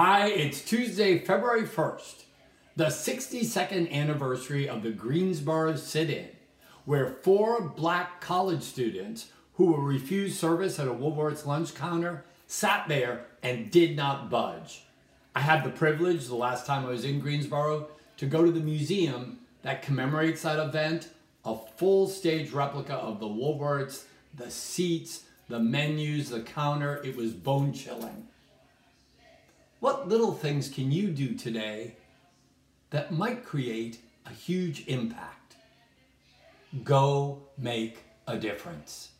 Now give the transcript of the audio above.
Hi, it's Tuesday, February 1st, the 62nd anniversary of the Greensboro sit-in, where four black college students who were refused service at a Woolworth's lunch counter sat there and did not budge. I had the privilege, the last time I was in Greensboro, to go to the museum that commemorates that event, a full stage replica of the Woolworths, the seats, the menus, the counter. It was bone chilling. What little things can you do today that might create a huge impact? Go make a difference.